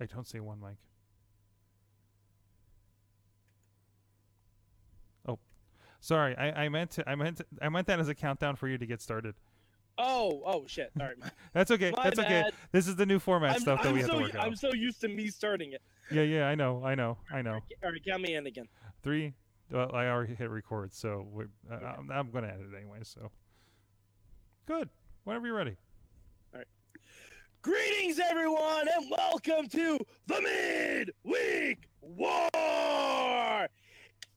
I don't see one mic. Oh, sorry. I, I meant to. I meant. To, I meant that as a countdown for you to get started. Oh, oh shit! All right, That's okay. My That's okay. This is the new format I'm, stuff that I'm we have so, to work I'm out. so used to me starting it. Yeah, yeah. I know. I know. I know. All right, count me in again. Three. Well, I already hit record, so uh, I'm, I'm going to edit it anyway. So good. Whenever you're ready. Greetings, everyone, and welcome to the Midweek War.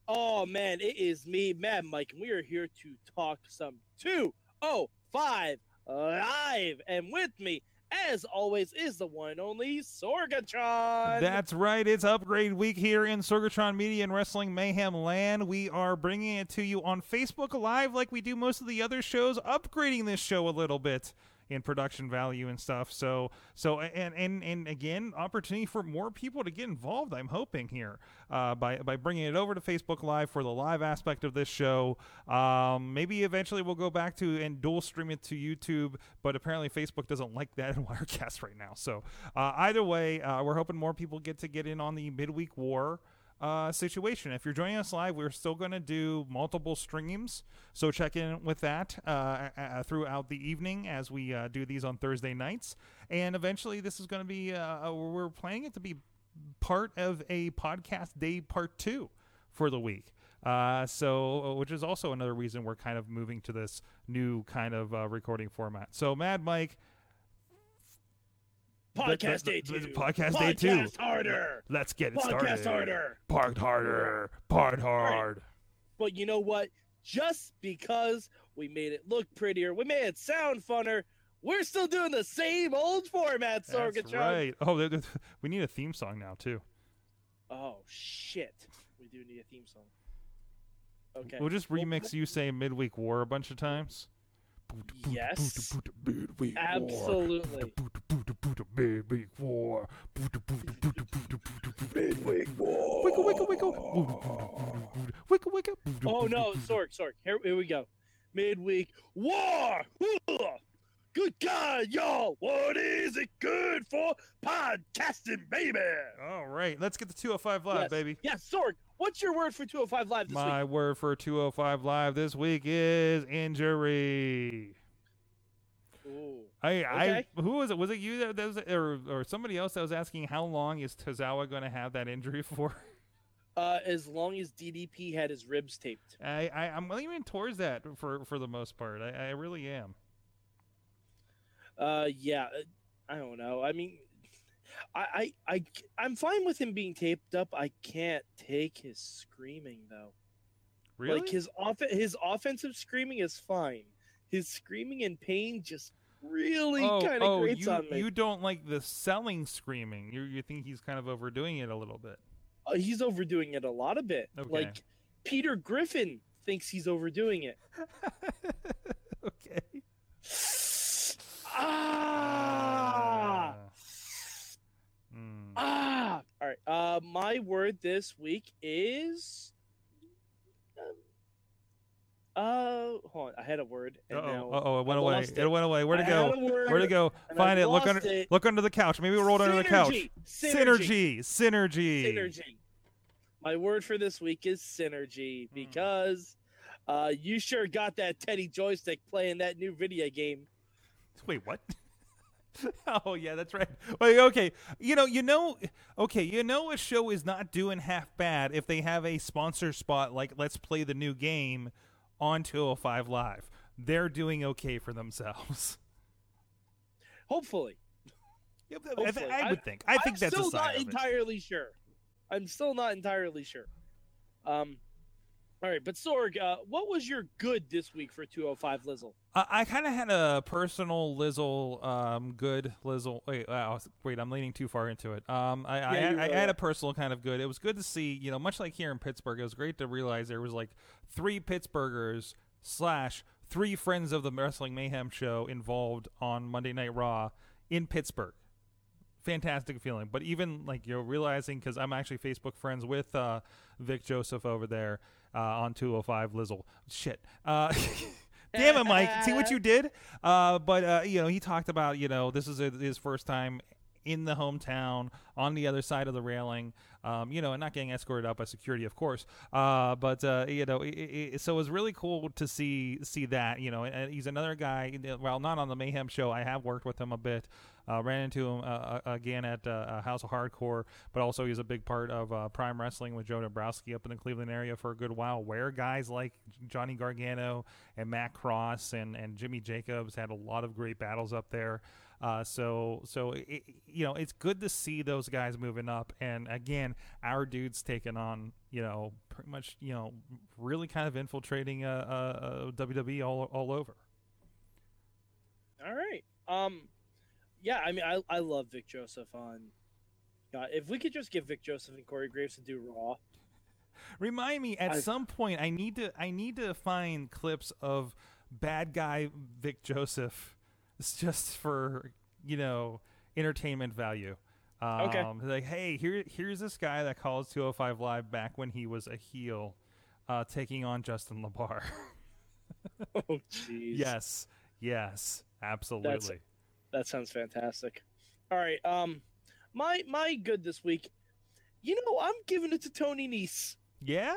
Oh man, it is me, Mad Mike, and we are here to talk some 205 live. And with me, as always, is the one and only Sorgatron. That's right. It's upgrade week here in Sorgatron Media and Wrestling Mayhem Land. We are bringing it to you on Facebook Live like we do most of the other shows, upgrading this show a little bit in production value and stuff. So so and and and again, opportunity for more people to get involved. I'm hoping here uh, by by bringing it over to Facebook Live for the live aspect of this show. Um, maybe eventually we'll go back to and dual stream it to YouTube, but apparently Facebook doesn't like that in Wirecast right now. So uh, either way, uh, we're hoping more people get to get in on the midweek war uh, situation. If you're joining us live, we're still going to do multiple streams, so check in with that uh, uh, throughout the evening as we uh, do these on Thursday nights. And eventually, this is going to be uh, we're planning it to be part of a podcast day part two for the week. Uh, so, which is also another reason we're kind of moving to this new kind of uh, recording format. So, Mad Mike, Podcast day two. the podcast day two. Podcast harder. let's get it Podcast started. harder. Part harder. Part hard. But you know what? Just because we made it look prettier, we made it sound funner, we're still doing the same old format, That's Sorgatron. right. Oh, we need a theme song now too. Oh shit. We do need a theme song. Okay. We'll just Well, remix you saying midweek war a bunch of times. Yes. Midweek war. Absolutely. Midweek war. Midweek war. Wicka wicka wicka. Wicka wicka. Oh no, Sorg, Sorg. Here, here we go. Midweek war. Good God, y'all. What is it good for? Podcasting, baby. All right, let's get the 205 live, yes. baby. Yes, Sorg. What's your word for 205 Live this week? My week? word for 205 live this week is injury. Ooh. I, Okay. I, who was it? Was it you that, that was, or, or somebody else that was asking how long is Tozawa going to have that injury for? Uh, as long as DDP had his ribs taped. I, I, I'm leaning towards that for, for the most part. I, I really am. Uh, yeah. I don't know. I mean, I, I, I, I'm fine with him being taped up. I can't take his screaming though. Really? Like his off his offensive screaming is fine. His screaming in pain just really oh, kind of oh, grates you, on me. you don't like the selling screaming. You, you think he's kind of overdoing it a little bit. Uh, he's overdoing it a lot of bit. Okay. Like Peter Griffin thinks he's overdoing it. okay. Ah, Mm. ah. All right. Uh, my word this week is. Uh, hold on. I had a word. And Uh-oh, now uh-oh, it went I away. It. it. went away. Where'd it I go? had a word, Where'd it go? I Find it. Look under. it. Look under the couch. Maybe it rolled under the couch. Synergy. Synergy. Synergy. Synergy. My word for this week is synergy Hmm. because uh, you sure got that Teddy joystick playing that new video game. Wait, what? oh yeah, that's right. Wait, okay. You know, you know, okay, you know, a show is not doing half bad if they have a sponsor spot like "Let's play the new game" on 205 Live. They're doing okay for themselves. Hopefully. Yep, I, Hopefully. I would think. I think I'm that's still a sign not entirely sure. I'm still not entirely sure. Um, all right, but Sorg, uh, what was your good this week for 205 Lizzle? I, I kind of had a personal Lizzle, um, good Lizzle. Wait, wow, wait, I'm leaning too far into it. Um, I, I, Yeah, had, I had a personal kind of good. It was good to see, you know, much like here in Pittsburgh, it was great to realize there was like three Pittsburghers slash three friends of the Wrestling Mayhem show involved on Monday Night Raw in Pittsburgh. Fantastic feeling, but even like you know realizing because I'm actually Facebook friends with uh, Vic Joseph over there uh, on 205 Lizzle. Shit. Uh, Damn it, Mike! See what you did. Uh, but uh, you know, he talked about you know this is a, his first time in the hometown on the other side of the railing. Um, you know, and not getting escorted out by security, of course. Uh, but uh, you know, it, it, so it was really cool to see see that. You know, and he's another guy. Well, not on the Mayhem show. I have worked with him a bit. Uh, ran into him uh, uh again at uh, House of Hardcore, but also he's a big part of Prime Wrestling with Joe Dombrowski up in the Cleveland area for a good while, where guys like Johnny Gargano and Matt Cross and, and Jimmy Jacobs had a lot of great battles up there. Uh, so so it, you know it's good to see those guys moving up, and again, our dudes taking on you know pretty much you know really kind of infiltrating uh, uh, WWE all all over. All right. Um, yeah, I mean, I I love Vic Joseph on. God, if we could just get Vic Joseph and Corey Graves to do Raw. Remind me at I, some point. I need to I need to find clips of bad guy Vic Joseph it's just for you know entertainment value. Um, okay. Like, hey, here here's this guy that calls 205 Live back when he was a heel, uh, taking on Justin LaBar. oh, jeez. Yes. Yes. Absolutely. That's, that sounds fantastic. All right. Um, my my good this week. You know, I'm giving it to Tony Nese. Yeah.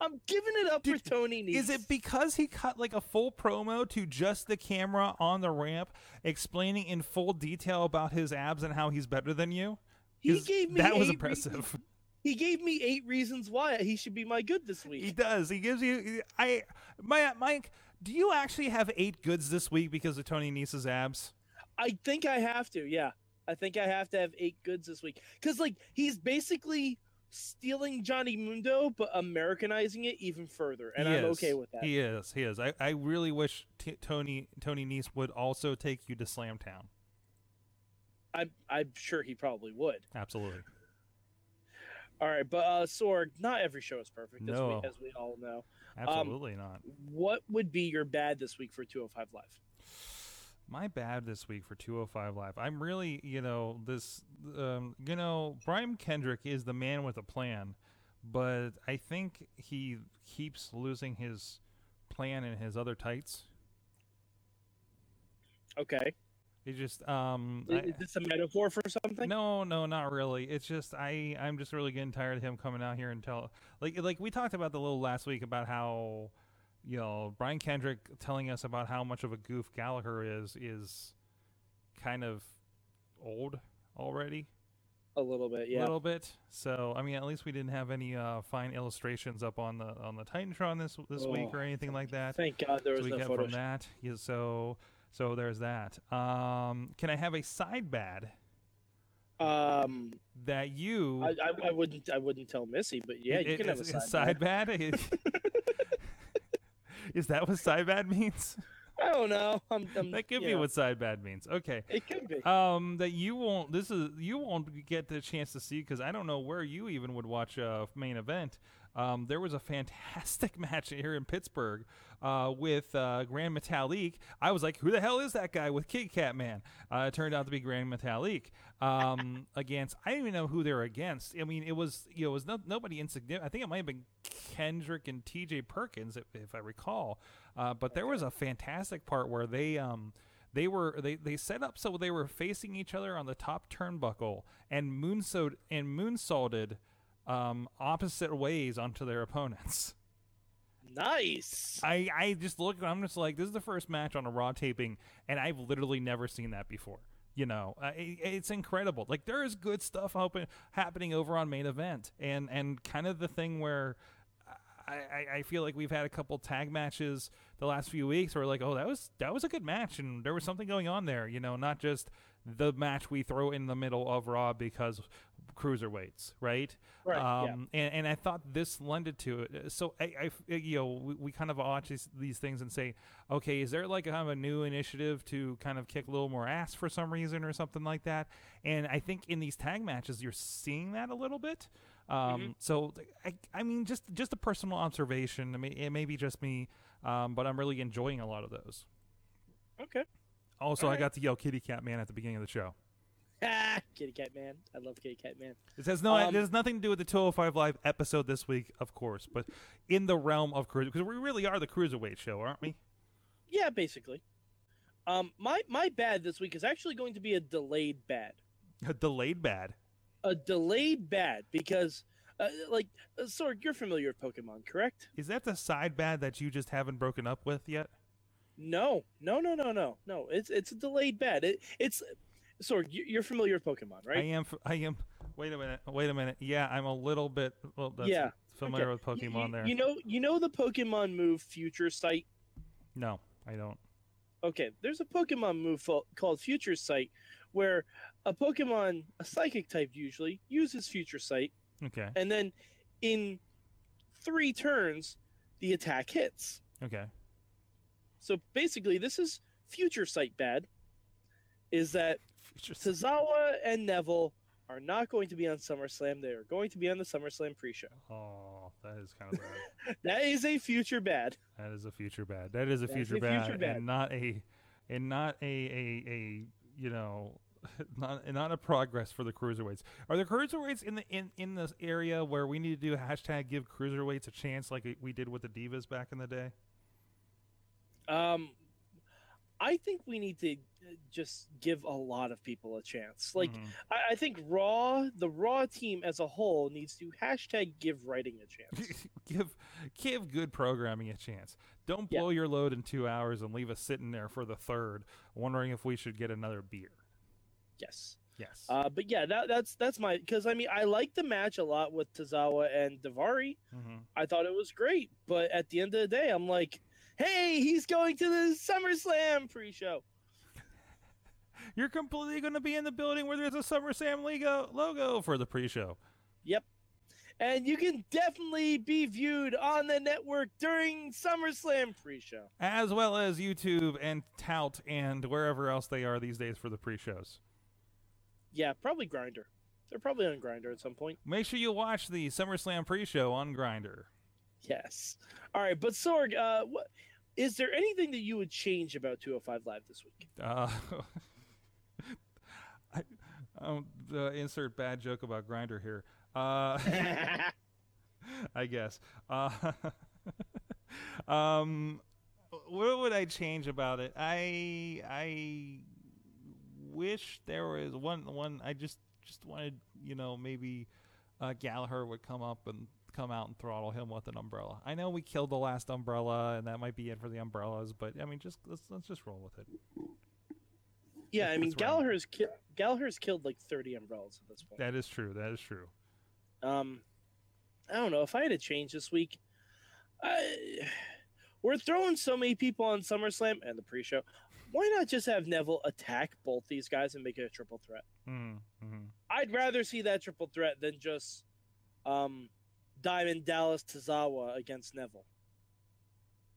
I'm giving it up Did, for Tony Nese. Is it because he cut like a full promo to just the camera on the ramp, explaining in full detail about his abs and how he's better than you? He gave me that was impressive. He gave me eight reasons why he should be my good this week. He does. He gives you. I, my Mike. Do you actually have eight goods this week because of Tony Nese's abs? I think I have to. Yeah, I think I have to have eight goods this week because like he's basically stealing Johnny Mundo but Americanizing it even further, and he I'm is. okay with that. He is. He is. I, I really wish t- Tony Tony Nese would also take you to Slamtown. I'm I'm sure he probably would. Absolutely. All right, but uh, Sorg, not every show is perfect no. week, as we all know. Absolutely um, not. What would be your bad this week for 205 Live? My bad this week for 205 Live. I'm really, you know, this, um, you know, Brian Kendrick is the man with a plan, but I think he keeps losing his plan in his other tights. Okay. It just um is, I, this a metaphor for something? No, no, not really. It's just I I'm just really getting tired of him coming out here and tell like like we talked about the little last week about how you know, Brian Kendrick telling us about how much of a goof Gallagher is is kind of old already. A little bit, yeah. A little bit. So, I mean, at least we didn't have any uh, fine illustrations up on the on the Titantron this this oh, week or anything like that. Thank God there was so we no get from that. Yeah, so so there's that. Um, can I have a side bad? Um, that you I, I, I, wouldn't I wouldn't tell Missy, but yeah, you it, can have a side, side bad. bad? Is that what side bad means? I don't know. I'm, I'm, that could be know. what side bad means. Okay. It could be. Um, that you won't. This is you won't get the chance to see because I don't know where you even would watch a main event. Um, there was a fantastic match here in Pittsburgh uh, with uh, Grand Metalik. I was like, who the hell is that guy with Kit Kat Man? Uh, it turned out to be Grand Metalik um, against. I don't even know who they're against. I mean, it was you know it was no, nobody insignificant. I think it might have been Kendrick and T.J. Perkins, if, if I recall. Uh, but there was a fantastic part where they. Um, they were they, they set up so they were facing each other on the top turnbuckle and moonsault and moonsaulted um, opposite ways onto their opponents. Nice. I, I just look. I'm just like, this is the first match on a Raw taping, and I've literally never seen that before. You know, uh, it, it's incredible. Like there is good stuff open, happening over on main event, and and kind of the thing where I, I feel like we've had a couple tag matches the last few weeks where like, oh, that was that was a good match, and there was something going on there. You know, not just the match we throw in the middle of Raw because cruiserweights, right? Right. Um, yeah. and, and I thought this lended to it. So I, I you know, we, we kind of watch these, these things and say, okay, is there like kind of a new initiative to kind of kick a little more ass for some reason or something like that? And I think in these tag matches, you're seeing that a little bit. Um, mm-hmm. So I, I mean, just just a personal observation. I mean, it may be just me, um, but I'm really enjoying a lot of those. Okay. Also, I got to yell "Kitty Cat Man" at the beginning of the show. Ah, Kitty Cat Man. I love Kitty Cat Man. It has no. Um, it has nothing to do with the 205 Live episode this week, of course, but in the realm of cruiser, because we really are the cruiserweight show, aren't we? Yeah, basically. Um, my my bad this week is actually going to be a delayed bad. A delayed bad. A delayed bad because, uh, like, uh, Sorg, you're familiar with Pokemon, correct? Is that the side bad that you just haven't broken up with yet? No, no, no, no, no, no. It's it's a delayed bad. It, it's you- you're familiar with Pokemon, right? I am. I am. Wait a minute. Wait a minute. Yeah, I'm a little bit. Well, that's Yeah, familiar Okay. with You- Pokemon you, there. You know, you know the Pokemon move Future Sight. no, I don't. Okay, there's a Pokemon move called Future Sight, where a Pokemon, a Psychic type usually, uses Future Sight, Okay. and then in three turns, the attack hits. Okay. So basically, this is Future Sight bad. Is that Just- Tozawa and Neville are not going to be on SummerSlam. They are going to be on the SummerSlam pre-show. Oh, that is kind of bad. That is a future bad. that is a future bad. That is a future, a bad, future bad. and not a, and not a a a you know. Not not a progress for the cruiserweights. Are the cruiserweights in the in, in this area where we need to do hashtag give cruiserweights a chance like we did with the divas back in the day? Um, I think we need to uh, just give a lot of people a chance. Like, Mhm. I, I think Raw, the Raw team as a whole, needs to hashtag give writing a chance. give give good programming a chance. Don't Yeah. blow your load in two hours and leave us sitting there for the third, wondering if we should get another beer. yes. Yes. Uh, but yeah, that, that's that's my because I mean I like the match a lot with Tozawa and Daivari. hmm I thought it was great, but at the end of the day, I'm like, hey, he's going to the SummerSlam pre-show. You're completely going to be in the building where there's a SummerSlam logo logo for the pre-show. Yep. And you can definitely be viewed on the network during SummerSlam pre-show. as well as YouTube and Tout and wherever else they are these days for the pre-shows. Yeah, probably Grindr. They're probably on Grindr at some point. Make sure you watch the SummerSlam pre-show on Grindr. Yes. All right, but Sorg, uh, what, is there anything that you would change about 205 Live this week? Uh, I, um, insert bad joke about Grindr here. Uh, I guess. Uh, um, what would I change about it? I I wish there was one one. I just just wanted you know maybe uh, Gallagher would come up and come out and throttle him with an umbrella. I know we killed the last umbrella, and that might be it for the umbrellas. But I mean, just let's let's just roll with it. yeah, I mean. Gallagher's ki- Gallagher's killed like 30 umbrellas at this point. That is true. That is true. Um, I don't know if I had to change this week. I, we're throwing so many people on SummerSlam and the pre-show. Why not just have Neville attack both these guys and make it a triple threat? Mm-hmm. I'd rather see that triple threat than just um, Diamond Dallas Tozawa against Neville.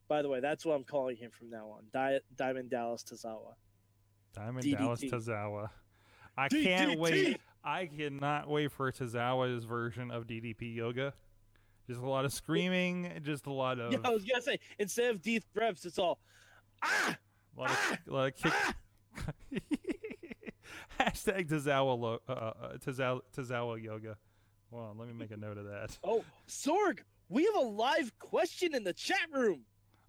By the way, that's what I'm calling him from now on. Di- Diamond Dallas Tozawa. Diamond DDT. Dallas Tozawa. I can't wait. I cannot wait for Tozawa's version of DDP yoga. Just a lot of screaming, just a lot of, Yeah, I was gonna say instead of deep breaths, it's all ah a lot of, ah, a lot of kick. ah. Hashtag Tozawa, lo- uh, uh, Tozawa, Tozawa yoga. Hold on, let me make a note of that. Oh, Sorg, we have a live question in the chat room.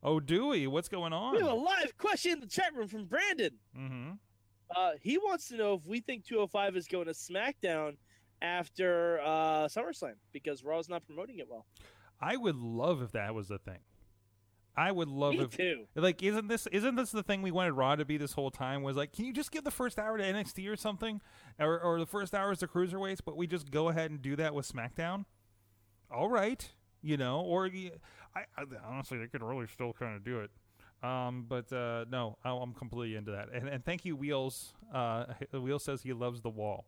Oh, do we? what's going on? We have a live question in the chat room from Brandon. Mm-hmm. Uh, he wants to know if we think 205 is going to SmackDown after uh, SummerSlam because Raw's not promoting it well. I would love if that was the thing. I would love Me if too. Like, isn't this isn't this the thing we wanted Raw to be this whole time? Was like, can you just give the first hour to NXT or something, or or the first hours to cruiserweights? But we just go ahead and do that with SmackDown. All right, you know, or I, I honestly they could really still kind of do it. Um, but uh, no, I- I'm completely into that. And, and thank you, Wheels. Uh, Wheels says he loves the wall.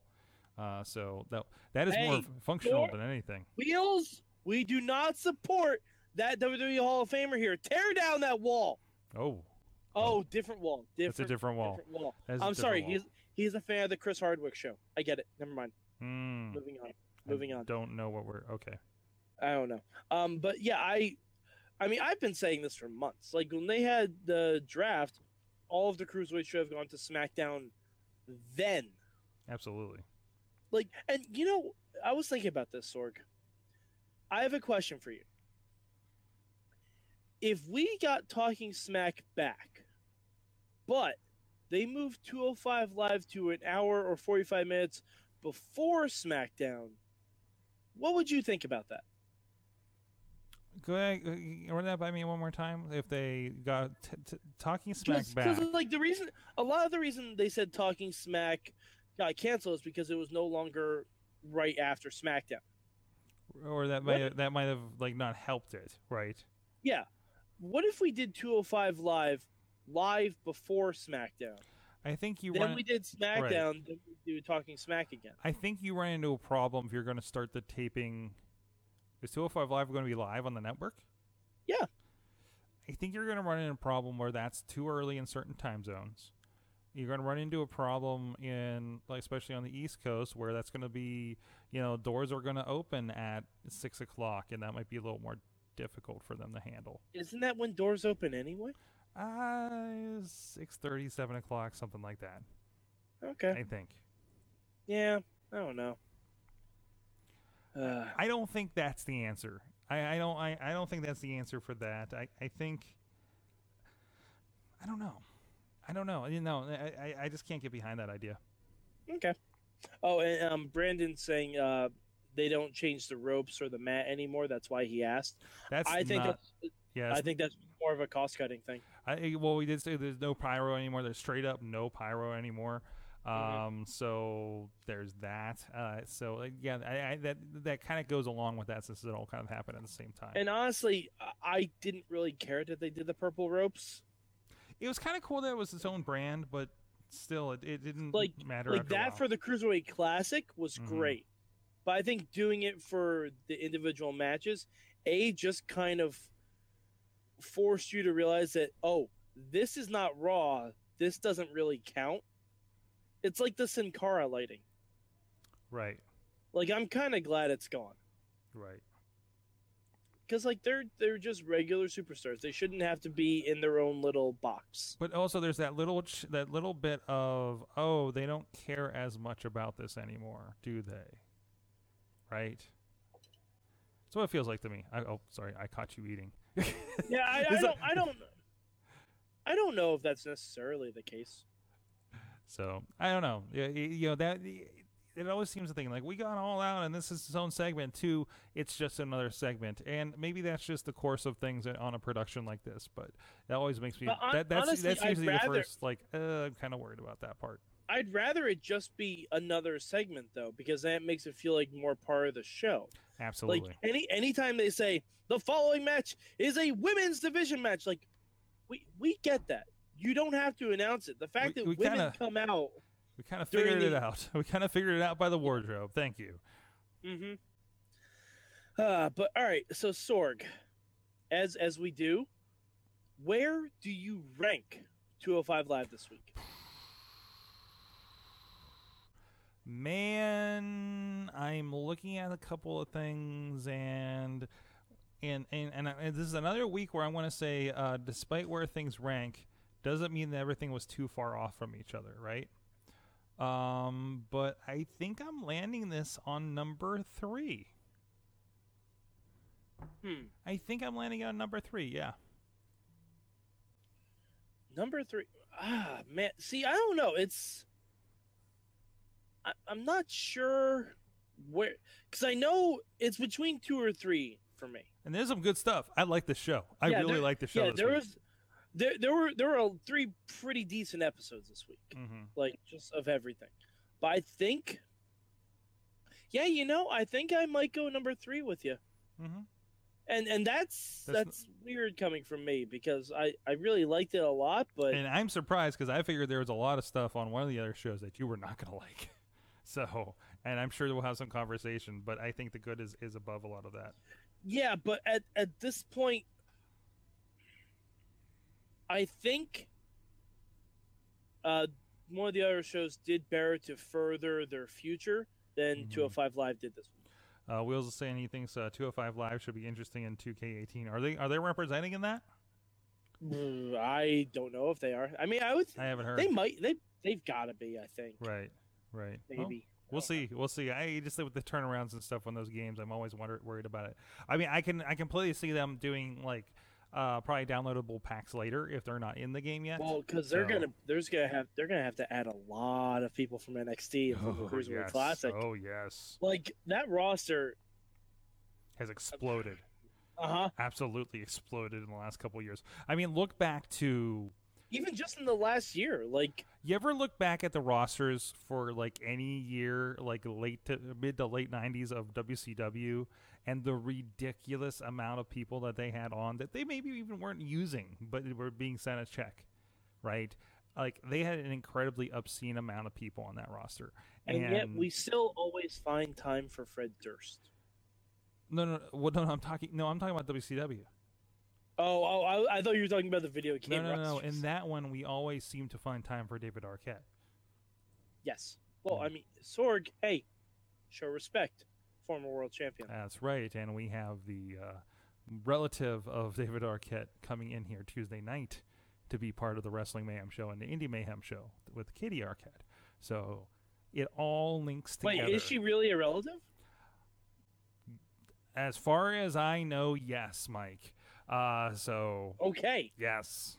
Uh, so that that is more functional than anything. Wheels, we do not support that WWE Hall of Famer here. Tear down that wall. Oh, Oh, different wall. Different, That's a different wall. different wall. That is a I'm sorry. different He's he's a fan of the Chris Hardwick show. I get it. Never mind. Hmm. Moving on. Moving I on. Don't know what we're okay. I don't know. Um, but yeah, I, I mean, I've been saying this for months. Like when they had the draft, all of the cruiserweights should have gone to SmackDown. Then, Absolutely. like, and you know, I was thinking about this, Sorg. I have a question for you. If we got Talking Smack back, but they moved 205 Live to an hour or 45 minutes before SmackDown. What would you think about that? Go ahead, uh, run that by me one more time. If they got t- t- talking smack back, because, like, the reason, a lot of the reason they said Talking Smack got canceled is because it was no longer right after SmackDown. or that might have, that might have like not helped it, right? Yeah. What if we did 205 Live live before SmackDown? I think you Then run. we did SmackDown, then we do Talking Smack again. I think you run into a problem if you're going to start the taping. Is 205 Live going to be live on the network? Yeah. I think you're going to run into a problem where that's too early in certain time zones. You're going to run into a problem in, like, especially on the East Coast, where that's going to be, you know, doors are going to open at six o'clock, and that might be a little more difficult for them to handle. Isn't that when doors open anyway? Uh, six thirty, seven o'clock, something like that. Okay. I think. Yeah, I don't know. Uh, I don't think that's the answer. I, I don't. I, I don't think that's the answer for that. I, I think. I don't know. I don't know. You know, I, I- I just can't get behind that idea. okay. Oh, and um, Brandon's saying uh, they don't change the ropes or the mat anymore. That's why he asked. That's I think not. that's, Yeah. I think that's more of a cost cutting thing. I, well, we did say there's no pyro anymore. There's straight up no pyro anymore. Um, Mhm. so there's that. Uh, so like, yeah, I, I, that that kind of goes along with that since it all kind of happened at the same time. And honestly, I- didn't really care that they did the purple ropes. it was kind of cool that it was its own brand, but still, it, it didn't Like- matter. Like that for the Cruiserweight Classic was Mhm. great. But I think doing it for the individual matches, A, just kind of forced you to realize that, oh, this is not Raw. This doesn't really count. It's like the Sin Cara lighting. right, Like, I'm kind of glad it's gone. right. Because, like, they're, they're just regular superstars. They shouldn't have to be in their own little box. But also, there's that little ch- that little bit of oh, they don't care as much about this anymore, do they? Right. That's what it feels like to me. I, oh, sorry, I caught you eating. Yeah, I, I don't, I don't, I don't know if that's necessarily the case. So I don't know. Yeah, you know that it always seems to think like we got all out and this is its own segment too. It's just another segment, and maybe that's just the course of things on a production like this. But that always makes me hon- that that's honestly, that's usually rather- the first like uh, I'm kind of worried about that part. I'd rather it just be another segment though, because that makes it feel like more part of the show. Absolutely. Like any anytime they say the following match is a women's division match, like we we get that. You don't have to announce it. The fact We- that we women kinda- come out. we kind of figured it out. We kind of figured it out by the wardrobe. Thank you. Mm-hmm. Uh, but all right, so Sorg, as as we do, where do you rank 205 Live this week? Man, I'm looking at a couple of things, and and and and, I- and this is another week where I want to say, uh, despite where things rank, doesn't mean that everything was too far off from each other, right? Um, but I think I'm landing this on number three. Hmm. I think I'm landing on number three. Yeah. Number three. Ah, man. See, I don't know. It's. I, I'm not sure where. Because I know it's between two or three for me. And there's some good stuff. I like the show. I Yeah, really like the show. yeah, there week. was. There, there were there were three pretty decent episodes this week, Mhm. like just of everything. But I think, yeah, you know, I think I might go number three with you, Mhm. and and that's That's n- that's weird coming from me because I I really liked it a lot, but And I'm surprised because I figured there was a lot of stuff on one of the other shows that you were not going to like. So, and I'm sure we'll have some conversation, but I think the good is, is above a lot of that. Yeah, but at at this point, I think uh, one of the other shows did better to further their future than Mhm. 205 Live did this week. Uh, Wheels is saying he thinks uh, 205 Live should be interesting in 2K18. Are they are they representing in that? Mm, I don't know if they are. I mean, I would. I haven't heard. They might. They they've got to be. I think right, right. Well, we'll see. We'll see. I just say with the turnarounds and stuff on those games, I'm always wonder, worried about it. I mean, I can I completely see them doing like uh, probably downloadable packs later if they're not in the game yet. Well, because they're So- gonna there's gonna have they're gonna have to add a lot of people from NXT and from the Cruiserweight yes. Classic. Oh yes, Like that roster. has exploded. Uh huh. Absolutely exploded in the last couple of years. I mean, look back to Even just in the last year, like You ever look back at the rosters for like any year, like late to mid to late '90s of WCW, and the ridiculous amount of people that they had on that they maybe even weren't using, but were being sent a check, right? Like they had an incredibly obscene amount of people on that roster, and, yet we still always find time for Fred Durst. no, no, no, well, no, no, I'm talking, no, I'm talking about WCW. Oh, oh, I, I thought you were talking about the video game. no, no. rosters. In that one, we always seem to find time for David Arquette. Yes. Well. I mean, Sorg, hey, show respect. Former world champion. That's right, and we have the uh, relative of David Arquette coming in here Tuesday night to be part of the Wrestling Mayhem show and the Indie Mayhem show with Katie Arquette. So it all links together. Wait, is she really a relative? As far as I know, yes, Mike. Uh, so Okay. yes,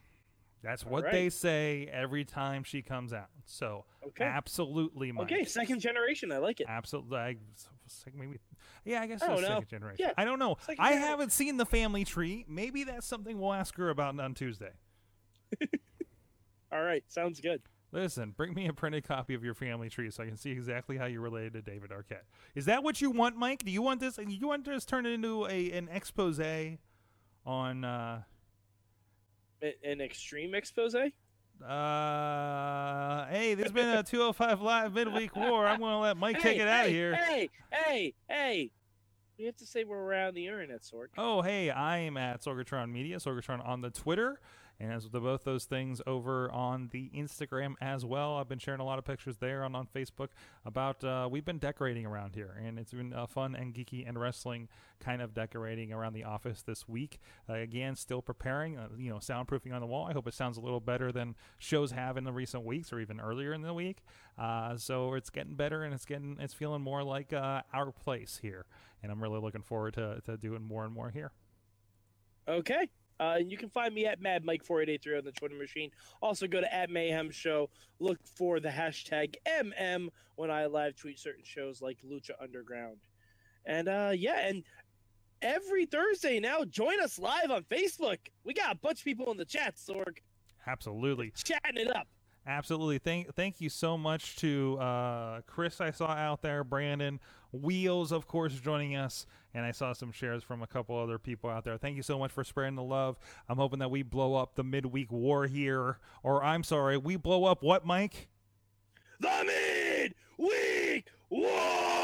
that's All what right. they say every time she comes out. So Okay. absolutely, Mike. Okay, second generation. I like it. Absolutely. I, maybe, yeah, I guess I it's don't know. second generation. Yeah, I don't know. second I gener- haven't seen the family tree. Maybe that's something we'll ask her about on Tuesday. All right, sounds good. Listen, bring me a printed copy of your family tree so I can see exactly how you're related to David Arquette. Is that what you want, Mike? Do you want this? You want to just turn it into a an expose on? Uh, An extreme expose? uh, hey, there's been a 205 live midweek war. I'm going to let Mike take Hey, it out of here. Hey, hey, hey! We have to say we're around the internet, Sorg. Oh, hey, I am at Sorgatron Media, Sorgatron on the Twitter, and as the, both those things over on the Instagram as well. I've been sharing a lot of pictures there on, on Facebook about uh, we've been decorating around here, and it's been uh, fun and geeky and wrestling kind of decorating around the office this week. Uh, again, still preparing, uh, you know, soundproofing on the wall. I hope it sounds a little better than shows have in the recent weeks or even earlier in the week. Uh, so it's getting better, and it's getting it's feeling more like uh, our place here, and I'm really looking forward to, to doing more and more here. Okay. Uh, and you can find me at Mad Mike 4883 on the Twitter machine. Also, go to at Mayhem Show. Look for the hashtag MM when I live tweet certain shows like Lucha Underground. And uh, yeah, and every Thursday now, join us live on Facebook. We got a bunch of people in the chat, Sorg, Absolutely. chatting it up. Absolutely. Thank thank you so much to uh, Chris I saw out there, Brandon, Wheels, of course, joining us. And I saw some shares from a couple other people out there. Thank you so much for spreading the love. I'm hoping that we blow up the midweek war here. Or I'm sorry, we blow up what, Mike? The midweek war!